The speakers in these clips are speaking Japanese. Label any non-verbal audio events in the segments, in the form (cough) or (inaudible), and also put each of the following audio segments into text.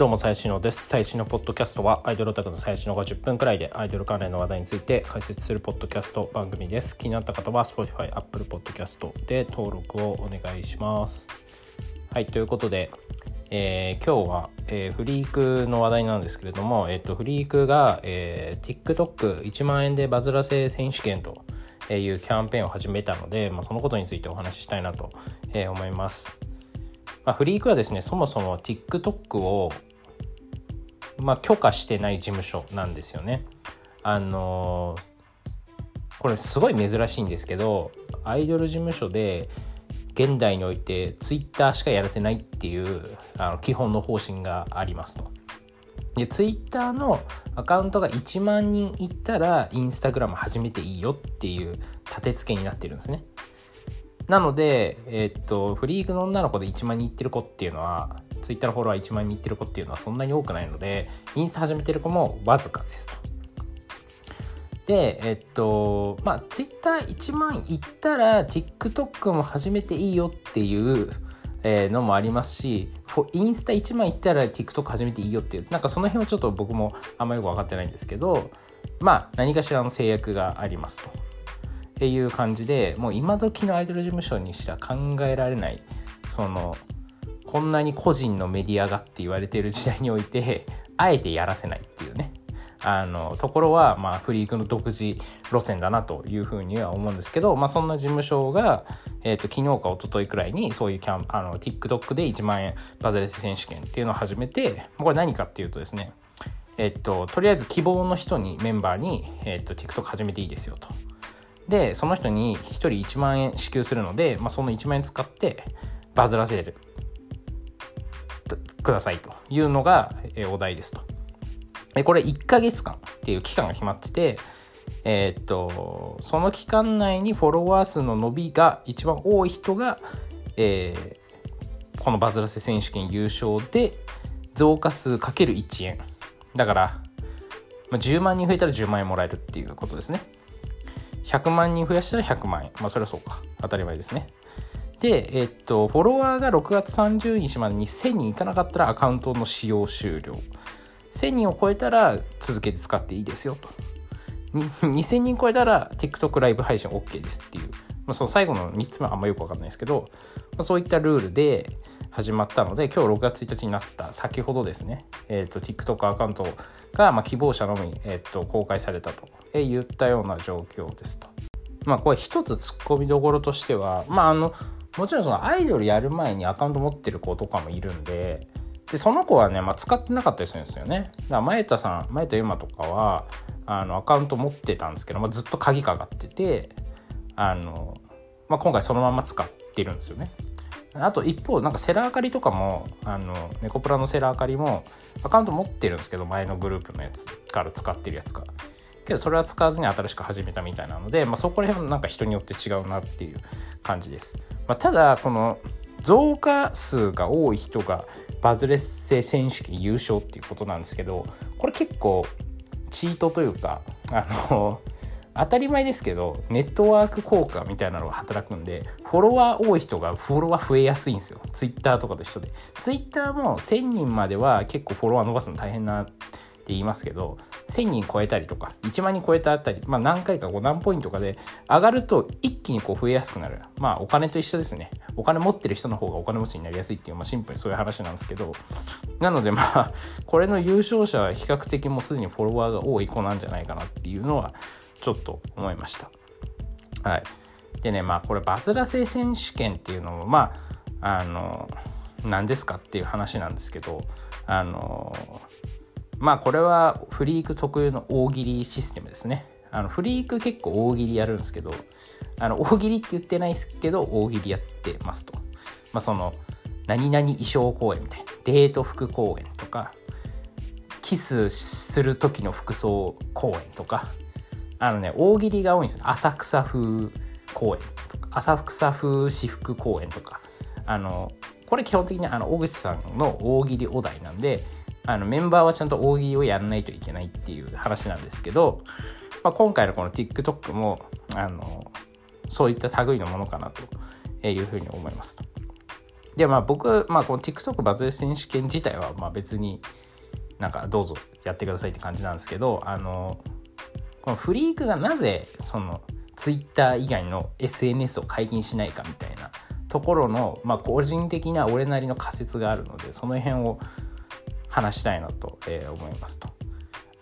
どうも、最新のです。最新のポッドキャストは、アイドルオタクの最新のが10分くらいで、アイドル関連の話題について解説するポッドキャスト番組です。気になった方は、Spotify、Apple Podcast で登録をお願いします。はい、ということで、えー、今日は、えー、フリークの話題なんですけれども、えっ、と、フリークが、えー、TikTok1 万円でバズらせ選手権というキャンペーンを始めたので、まあ、そのことについてお話ししたいなと思います。まあ、フリークはですねそもそも TikTok を、まあ、許可してない事務所なんですよね。あの、これすごい珍しいんですけどアイドル事務所で現代において Twitter しかやらせないっていうあの基本の方針がありますと。で Twitter のアカウントが1万人いったら Instagram 始めていいよっていう立て付けになってるんですね。なので、えー、っと、フリークの女の子で1万人いってる子っていうのは、ツイッターのフォロワー1万人いってる子っていうのはそんなに多くないので、インスタ始めてる子もわずかですと。で、えっと、まあ、ツイッター1万いったら、TikTok も始めていいよっていう、えー、のもありますし、インスタ1万いったら TikTok 始めていいよっていう、なんかその辺はちょっと僕もあんまよく分かってないんですけど、まあ、何かしらの制約がありますと。っていう感じでもう今時のアイドル事務所にしか考えられないそのこんなに個人のメディアがって言われている時代において (laughs) あえてやらせないっていうねあのところは、まあ、フリークの独自路線だなというふうには思うんですけど、まあ、そんな事務所が、えーと、昨日か一昨日くらいにそういうキャンあの TikTok で1万円バズレス選手権っていうのを始めてこれ何かっていうとですねえっ、と、とりあえず希望の人にメンバーに、えっ、と、TikTok 始めていいですよと。でその人に1人1万円支給するので、まあ、その1万円使ってバズらせるくださいというのがお題ですと。これ1ヶ月間っていう期間が決まってて、えー、っとその期間内にフォロワー数の伸びが一番多い人が、えー、このバズらせ選手権優勝で増加数かける1円だから、まあ、10万人増えたら10万円もらえるっていうことですね。100万人増やしたら100万円。まあ、それはそうか。当たり前ですね。で、えっと、フォロワーが6月30日までに1000人いかなかったらアカウントの使用終了。1000人を超えたら続けて使っていいですよと。2000人超えたら TikTok ライブ配信 OK ですっていう、まあ、その最後の3つ目はあんまよくわかんないですけど、まあ、そういったルールで始まったので、今日6月1日になった先ほどですね、えっ、と、TikTok アカウントが、ま、希望者のみ、えっ、と、公開されたと言ったような状況ですと。まあこれ一つ突っ込みどころとしては、まああの、もちろんそのアイドルやる前にアカウント持ってる子とかもいるんで、で、その子はね、まあ、使ってなかったりするんですよね。だから、前田さん、前田ゆまとかは、あの、アカウント持ってたんですけど、まあ、ずっと鍵かかってて、あの、まあ、今回そのまま使ってるんですよね。あと一方、なんかセラーカリとかも、あの、ネコプラのセラーカリも、アカウント持ってるんですけど、前のグループのやつから使ってるやつが。けどそれは使わずに新しく始めたみたいなので、まあ、そこら辺なんか人によって違うなっていう感じです。まあ、ただこの増加数が多い人がバズレッセ選手権優勝っていうことなんですけどこれ結構チートというかあの当たり前ですけどネットワーク効果みたいなのが働くんでフォロワー多い人がフォロワー増えやすいんですよツイッターとかと一緒でツイッターも1000人までは結構フォロワー伸ばすの大変なって言いますけど1000人超えたりとか1万人超えたあたり、まあ、何回かこう何ポイントかで上がると一気にこう増えやすくなる。まあお金と一緒ですね。お金持ってる人の方がお金持ちになりやすいっていう、まあ、シンプルにそういう話なんですけど。なのでまあこれの優勝者は比較的もうすでにフォロワーが多い子なんじゃないかなっていうのはちょっと思いました。はい。でねまあこれバズらせ選手権っていうのもまああの何ですかっていう話なんですけどあのまあこれはフリーク特有の大喜利システムですね。あのフリーク結構大喜利やるんですけど、あの大喜利って言ってないですけど、大喜利やってますと。まあその、何々衣装公演みたいな、デート服公演とか、キスする時の服装公演とか、あのね、大喜利が多いんですよ。浅草風公演とか、浅草風私服公演とか、あの、これ基本的にあの、小口さんの大喜利お題なんで、あのメンバーはちゃんと大喜利をやらないといけないっていう話なんですけど、まあ、今回のこの TikTok もあのそういった類のものかなというふうに思います。でまあ僕、まあ、この TikTok バズレ選手権自体はまあ別になんかどうぞやってくださいって感じなんですけどあのこのフリークがなぜその Twitter 以外の SNS を解禁しないかみたいなところの、まあ、個人的な俺なりの仮説があるのでその辺を話したいなと、え、思いますと。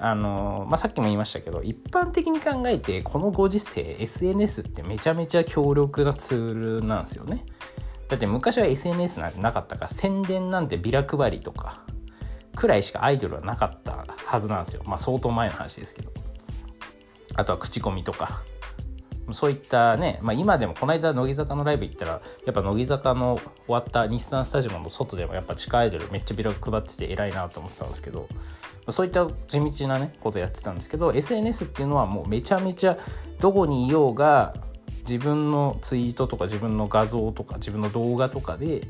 あのまあ、さっきも言いましたけど一般的に考えてこのご時世 SNS ってめちゃめちゃ強力なツールなんですよね。だって昔は SNS なんてなかったから宣伝なんてビラ配りとかくらいしかアイドルはなかったはずなんですよ。まあ相当前の話ですけど。あとは口コミとかそういったね、まあ、今でもこの間乃木坂のライブ行ったらやっぱ乃木坂の終わった日産スタジオの外でもやっぱ地下アイドルめっちゃビラ配ってて偉いなと思ってたんですけどそういった地道なねことやってたんですけど SNS っていうのはもうめちゃめちゃどこにいようが自分のツイートとか自分の画像とか自分の動画とかで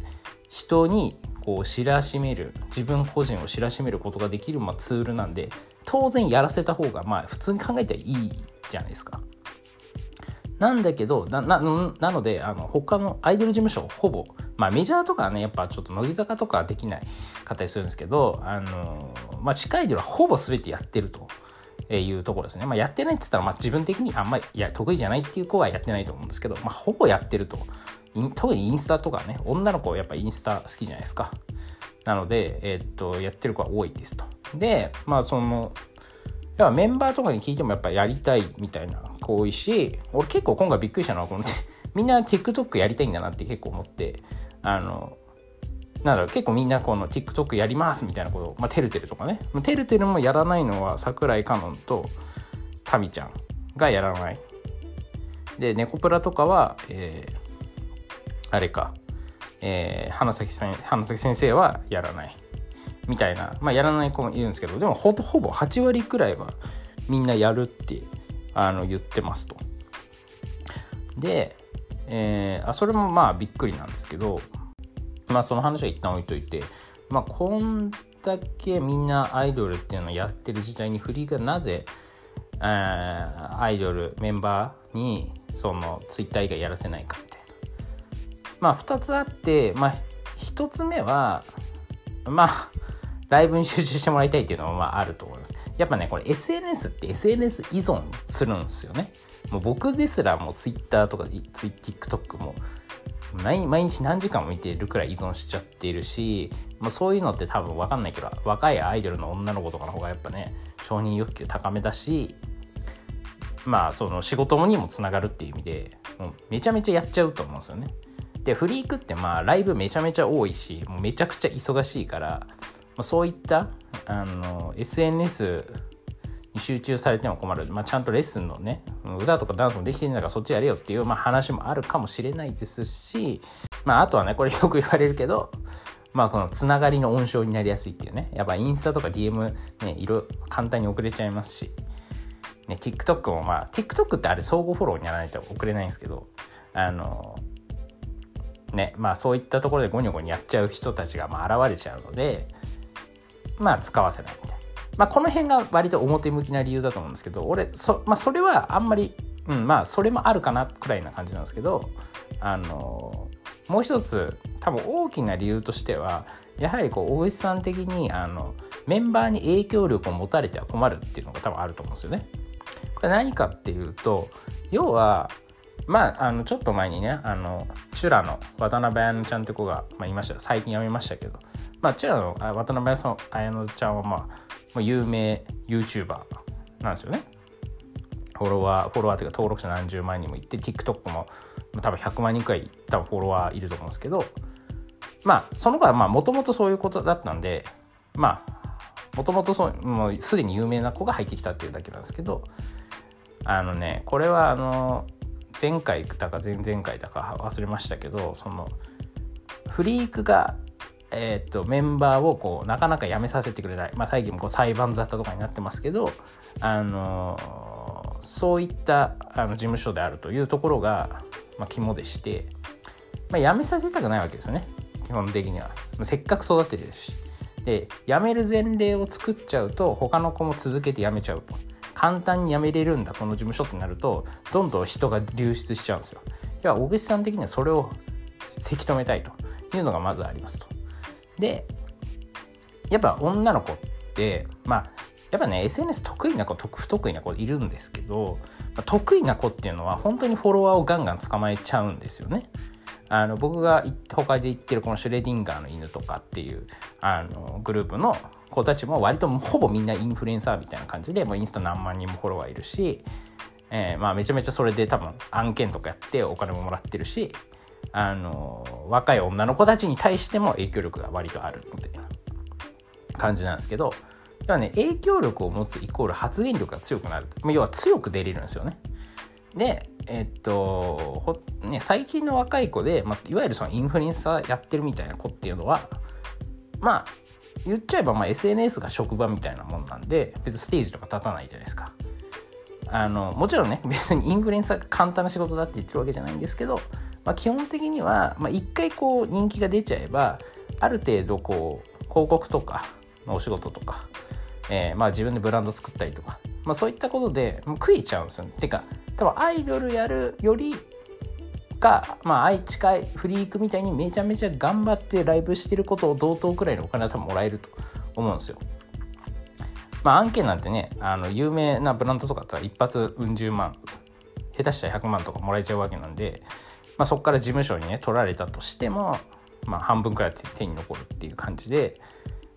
人にこう知らしめる自分個人を知らしめることができるまあツールなんで当然やらせた方がまあ普通に考えたらいいじゃないですか。なんだけど、な、な、なので、あの、他のアイドル事務所、ほぼ、まあメジャーとかはね、やっぱちょっと乃木坂とかできない方りするんですけど、あの、まあ地下アイドルはほぼ全てやってると。いうところですね。まあ、やってないって言ったら、まあ、自分的にあんまりいや得意じゃないっていう子はやってないと思うんですけど、まあ、ほぼやってると。特にインスタとかね、女の子はやっぱインスタ好きじゃないですか。なので、えー、っと、やってる子は多いですと。で、まあ、その、やっぱメンバーとかに聞いてもやっぱやりたいみたいな子多いし、俺結構今回びっくりしたのはこの、(laughs) みんな TikTok やりたいんだなって結構思って、あの、なんだろう、結構みんなこの TikTok やりますみたいなことを、まあ、てるてるとかね。てるてるもやらないのは桜井かのんとタミちゃんがやらない。で、猫プラとかは、えー、あれか、えー、花咲さん花咲先生はやらない。みたいな、まあ、やらない子もいるんですけどでもほほぼ8割くらいはみんなやるってあの言ってますと。で、えー、あそれもまあびっくりなんですけどまあその話は一旦置いといてまあこんだけみんなアイドルっていうのをやってる時代に振りがなぜアイドルメンバーにそのツイッター以外やらせないかみたいな。まあ2つあってまあ1つ目はまあライブに集中してもらいたいっていうのもまああると思います。やっぱね、これ SNS って SNS 依存するんですよね。もう僕ですらもう Twitter とか TikTok も毎日何時間も見てるくらい依存しちゃっているし、もうそういうのって多分分かんないけど、若いアイドルの女の子とかの方がやっぱね、承認欲求高めだし、まあその仕事にもつながるっていう意味で、もうめちゃめちゃやっちゃうと思うんですよね。で、フリークってまあライブめちゃめちゃ多いし、もうめちゃくちゃ忙しいから、そういったあの SNS に集中されても困る、まあ、ちゃんとレッスンのね歌とかダンスもできてるんだからそっちやれよっていう、まあ、話もあるかもしれないですし、まあ、あとはねこれよく言われるけどまあこのつながりの温床になりやすいっていうね。やっぱインスタとか DM ね色簡単に送れちゃいますし、ね、TikTok もまあ TikTok ってあれ相互フォローにやらないと送れないんですけどあのねまあそういったところでゴニョゴニョやっちゃう人たちがまあ現れちゃうのでまあ使わせないみたいな。まあこの辺が割と表向きな理由だと思うんですけど、俺、そ,、まあ、それはあんまり、うん、まあそれもあるかなくらいな感じなんですけど、あの、もう一つ多分大きな理由としては、やはりこう大石さん的にあのメンバーに影響力を持たれては困るっていうのが多分あると思うんですよね。これ何かっていうと要はまあ、あのちょっと前にねあのチュラの渡辺彩乃ちゃんって子が、まあ、いました最近辞めましたけど。まあ、チュラの渡辺彩乃ちゃんは、まあ、有名 YouTuber なんですよね。フォロワー、フォロワーというか登録者何十万人もいて、TikTok も多分100万人くらい多分フォロワーいると思うんですけど、まあ、その子はもともとそういうことだったんで、まあ、もともともうすでに有名な子が入ってきたっていうだけなんですけど、あのね、これはあの、前回だか前々回だか忘れましたけど、その、フリークがえーと、メンバーをこうなかなか辞めさせてくれない、まあ、最近もこう裁判沙汰とかになってますけど、あのー、そういったあの事務所であるというところが、まあ、肝でして、まあ、辞めさせたくないわけですよね。基本的には。せっかく育ててるし。で辞める前例を作っちゃうと他の子も続けて辞めちゃうと。簡単に辞めれるんだこの事務所ってなるとどんどん人が流出しちゃうんですよ要は小口さん的にはそれをせき止めたいというのがまずありますと。でやっぱ女の子ってまあやっぱね SNS 得意な子不得意な子いるんですけど得意な子っていうのは本当にフォロワーをガンガン捕まえちゃうんですよね。あの僕が他で言ってるこのシュレディンガーの犬とかっていうあのグループの子たちも割とほぼみんなインフルエンサーみたいな感じでもうインスタ何万人もフォロワーいるし、えー、まあめちゃめちゃそれで多分案件とかやってお金ももらってるしあの若い女の子たちに対しても影響力が割とあるみたいな感じなんですけど要はね影響力を持つイコール発言力が強くなる要は強く出れるんですよね。でえっとね、最近の若い子で、まあ、いわゆるそのインフルエンサーやってるみたいな子っていうのはまあ言っちゃえばま SNS が職場みたいなもんなんで別にステージとか立たないじゃないですかあのもちろんね (laughs) 別にインフルエンサーが簡単な仕事だって言ってるわけじゃないんですけどまあ、基本的には、まあ、回こう人気が出ちゃえばある程度こう広告とかのお仕事とか、えー、まあ自分でブランド作ったりとか、まあ、そういったことでもう食いちゃうんですよね。てか多分アイドルやるよりか、まあ、愛近いフリークみたいにめちゃめちゃ頑張ってライブしてることを同等くらいのお金は多分もらえると思うんですよ。まあ案件なんてねあの有名なブランドとかだったら一発うん十万下手したら100万とかもらえちゃうわけなんでまあ、そこから事務所にね取られたとしても、まあ、半分くらい手に残るっていう感じで、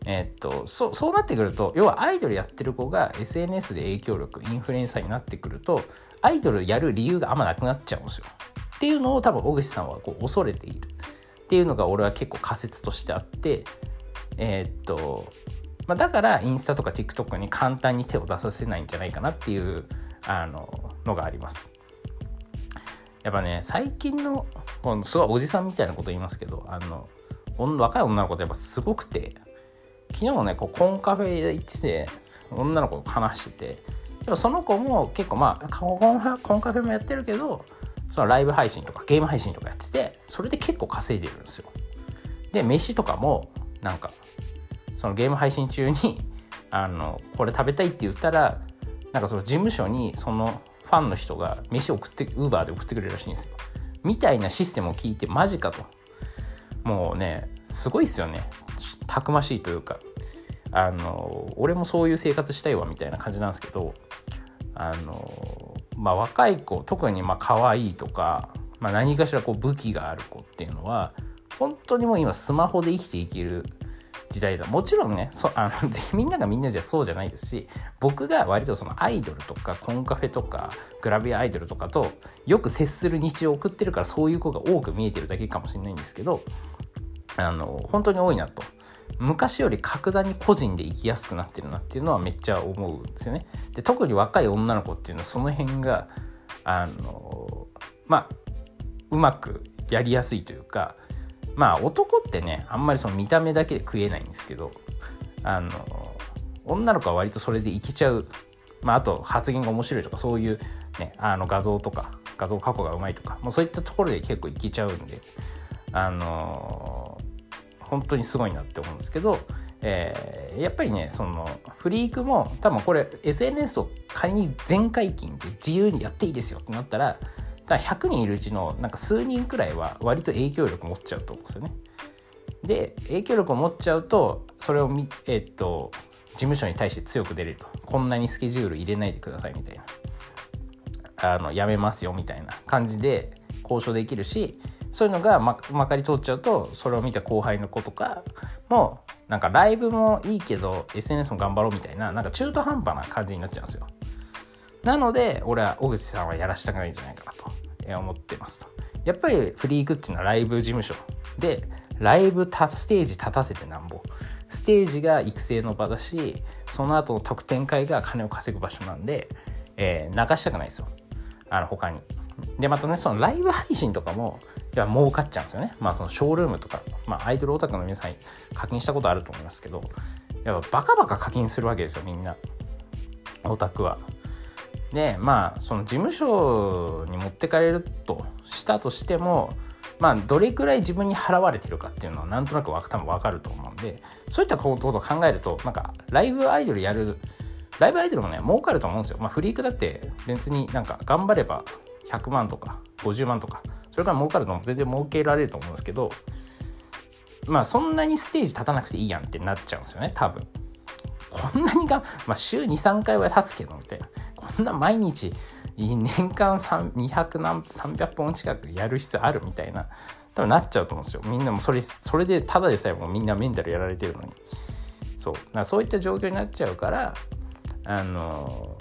えー、っとそそうなってくると要はアイドルやってる子が SNS で影響力インフルエンサーになってくるとアイドルやる理由があんまなくなっちゃうんですよ。っていうのを多分小口さんはこう恐れているっていうのが俺は結構仮説としてあってえー、っと、まあ、だからインスタとか TikTok に簡単に手を出させないんじゃないかなっていうあののがあります。やっぱね最近のすごいおじさんみたいなこと言いますけどあの若い女の子ってやっぱすごくて昨日もねこうコンカフェ行ってて女の子と話しててやっぱその子も結構まあコンカフェもやってるけどそのライブ配信とかゲーム配信とかやっててそれで結構稼いでるんですよで飯とかもなんかそのゲーム配信中に (laughs) あのこれ食べたいって言ったらなんかその事務所にそのファンの人が飯を送って、ウーバーで送ってくれるらしいんですよ。みたいなシステムを聞いて、マジかと。もうね、すごいっすよね。たくましいというか、あの、俺もそういう生活したいわ、みたいな感じなんですけど、あの、まあ、若い子、特にまあ可愛いとか、まあ、何かしらこう武器がある子っていうのは、本当にもう今スマホで生きていける時代だ。もちろんねそ (laughs) あのみんながみんなじゃそうじゃないですし僕が割とそのアイドルとかコンカフェとかグラビアアイドルとかとよく接する日常を送ってるからそういう子が多く見えてるだけかもしれないんですけどあの本当に多いなと。昔より格段に個人で生きやすくなってるなっていうのはめっちゃ思うんですよね。で特に若い女の子っていうのはその辺があのまあうまくやりやすいというかまあ男ってねあんまりその見た目だけで食えないんですけどあの女の子は割とそれでいけちゃうまああと発言が面白いとかそういうねあの画像とか画像加工がうまいとかもうそういったところで結構いけちゃうんであの本当にすごいなって思うんですけど、えー、やっぱりねそのフリークも多分これ SNS を仮に全解禁で自由にやっていいですよってなったらだ100人いるうちのなんか数人くらいは割と影響力持っちゃうと思うんですよね。で影響力を持っちゃうとそれをみ、えー、っと事務所に対して強く出れるとこんなにスケジュール入れないでくださいみたいなあのやめますよみたいな感じで交渉できるしそういうのがままかり通っちゃうとそれを見た後輩の子とかもなんかライブもいいけど SNS も頑張ろうみたいななんか中途半端な感じになっちゃうんですよ。なので俺は小口さんはやらしたくないんじゃないかなと思ってますと。やっぱりフリークっていうのはライブ事務所でライブステージ立たせてなんぼステージが育成の場だしその後の特典会が金を稼ぐ場所なんで、えー、流したくないですよあの他にでまたねそのライブ配信とかもいや儲かっちゃうんですよね。まあそのショールームとか、まあ、アイドルオタクの皆さん課金したことあると思いますけどやっぱバカバカ課金するわけですよみんな。オタクは。でまあその事務所に持ってかれるとしたとしてもまあどれくらい自分に払われてるかっていうのはなんとなく多分分かると思うんでそういったことを考えるとなんかライブアイドルやるライブアイドルもね儲かると思うんですよ。まあフリークだって別になんか頑張れば100万とか50万とかそれから儲かるのも全然儲けられると思うんですけどまあそんなにステージ立たなくていいやんってなっちゃうんですよね多分。こんなにが、まあ、週23回は立つけどみたいな。こんな毎日年間200何300本近くやる必要あるみたいな。多分なっちゃうと思うんですよ。みんなもそれそれでただでさえもみんなメンタルやられてるのに。そう。だそういった状況になっちゃうからあの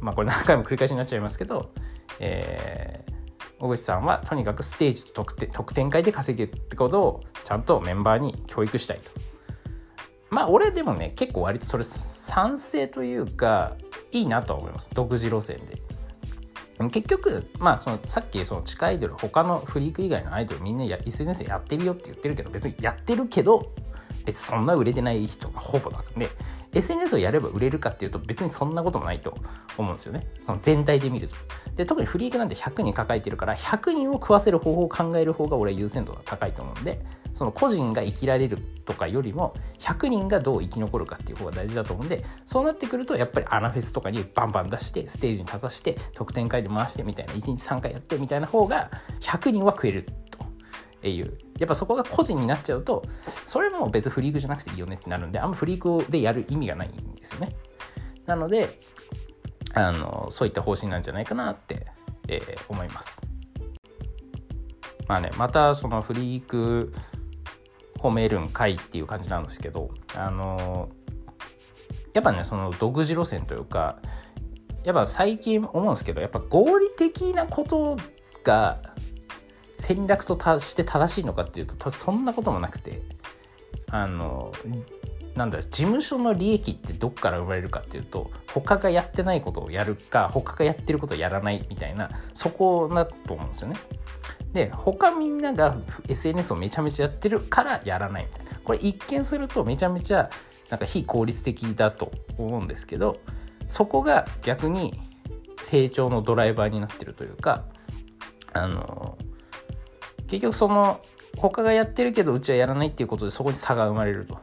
まあこれ何回も繰り返しになっちゃいますけど、えー、小口さんはとにかくステージ得点得点会で稼げるってことをちゃんとメンバーに教育したいと。まあ俺でもね結構割とそれ賛成というかいいなとは思います独自路線で。結局、まあ、そのさっきその地下アイドル他のフリーク以外のアイドルみんなや SNS やってるよって言ってるけど別にやってるけど別そんな売れてない人がほぼなんで SNS をやれば売れるかっていうと別にそんなこともないと。思うんですよね。その全体で見ると。で特にフリークなんて100人抱えてるから100人を食わせる方法を考える方が俺は優先度が高いと思うんでその個人が生きられるとかよりも100人がどう生き残るかっていう方が大事だと思うんでそうなってくるとやっぱりアナフェスとかにバンバン出してステージに立たして得点会で回してみたいな1日3回やってみたいな方が100人は食える。という。やっぱそこが個人になっちゃうとそれも別フリークじゃなくていいよねってなるんであんまフリークでやる意味がないんですよね。なのであのそういった方針なんじゃないかなって、えー、思います。まあねまたそのフリーク褒めるんかいっていう感じなんですけどあのやっぱねその独自路線というかやっぱ最近思うんですけどやっぱ合理的なことが戦略として正しいのかっていうとそんなこともなくてあのなんだろう事務所の利益ってどっから生まれるかっていうと他がやってないことをやるか他がやってることをやらないみたいなそこだと思うんですよね。で他みんなが SNS をめちゃめちゃやってるからやらないみたいなこれ一見するとめちゃめちゃなんか非効率的だと思うんですけどそこが逆に成長のドライバーになってるというかあの結局その他がやってるけどうちはやらないっていうことでそこに差が生まれると。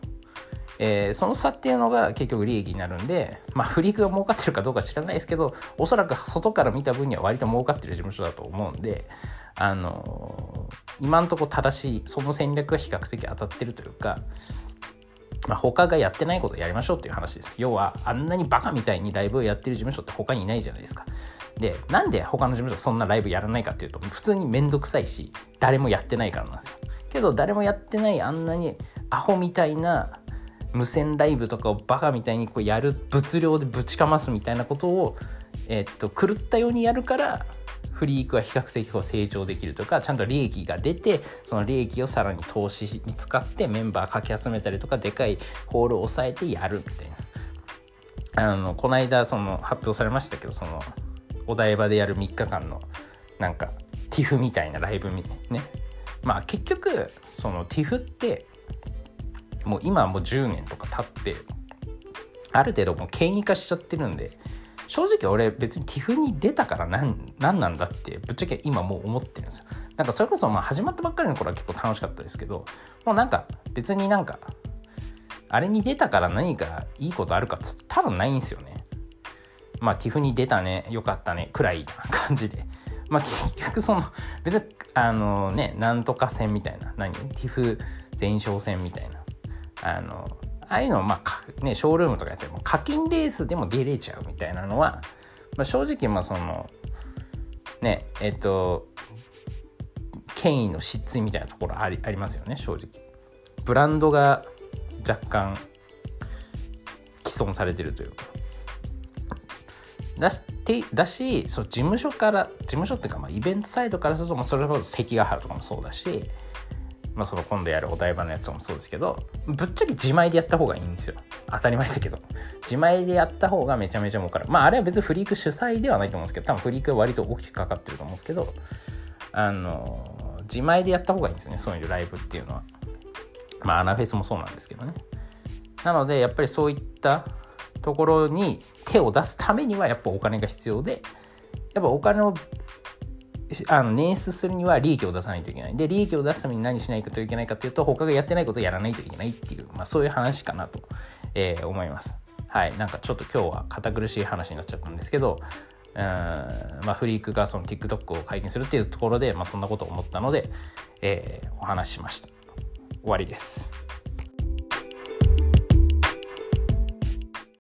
えー、その差っていうのが結局利益になるんで、まあ、フリークが儲かってるかどうか知らないですけど、おそらく外から見た分には割と儲かってる事務所だと思うんで、あのー、今んとこ正しい、その戦略が比較的当たってるというか、まあ、他がやってないことをやりましょうっていう話です。要は、あんなにバカみたいにライブをやってる事務所って他にいないじゃないですか。で、なんで他の事務所そんなライブやらないかっていうと、普通にめんどくさいし、誰もやってないからなんですよ。けど、誰もやってないあんなにアホみたいな無線ライブとかをバカみたいにこうやる物量でぶちかますみたいなことを、えー、っと狂ったようにやるからフリークは比較的こう成長できるとかちゃんと利益が出てその利益をさらに投資に使ってメンバーかき集めたりとかでかいホールを抑えてやるみたいなあのこの間その発表されましたけどそのお台場でやる3日間のなんか TIFF みたいなライブみね。まあ結局その TIFF ってもう今はもう10年とか経ってある程度もう権威化しちゃってるんで正直俺別に TIFF に出たから何何なんだってぶっちゃけ今もう思ってるんですよ。なんかそれこそまあ始まったばっかりの頃は結構楽しかったですけどもうなんか別になんかあれに出たから何かいいことあるかっつ多分ないんですよね。まあ TIFF に出たねよかったねくらいな感じで。まあ結局その別にあのねなんとか戦みたいな。何？TIFF 前哨戦みたいな。あのああいうのまあねショールームとかやっても課金レースでも出れちゃうみたいなのは、まあ、正直まあそのねえっと権威の失墜みたいなところありありますよね正直。ブランドが若干既存されてるというか。だしてだしそう事務所から事務所っていうかまあイベントサイドからすると、まあ、それこそ関ヶ原とかもそうだしまあ、その今度やるお台場のやつもそうですけどぶっちゃけ自前でやった方がいいんですよ。当たり前だけど。自前でやった方がめちゃめちゃ儲かる。まああれは別にフリーク主催ではないと思うんですけど多分フリークは割と大きくかかってると思うんですけどあの自前でやった方がいいんですよねそういうライブっていうのは。まあアナフェスもそうなんですけどね。なのでやっぱりそういったところに手を出すためにはやっぱお金が必要でやっぱお金をあの捻出するには利益を出さないといけない。で、利益を出すために何しないといけないかというと、他がやってないことをやらないといけないっていう、まあそういう話かなと、えー、思います。はい。なんかちょっと今日は堅苦しい話になっちゃったんですけど、うんまあ、フリークがその TikTok を解禁するっていうところで、まあ、そんなことを思ったので、えー、お話ししました。終わりです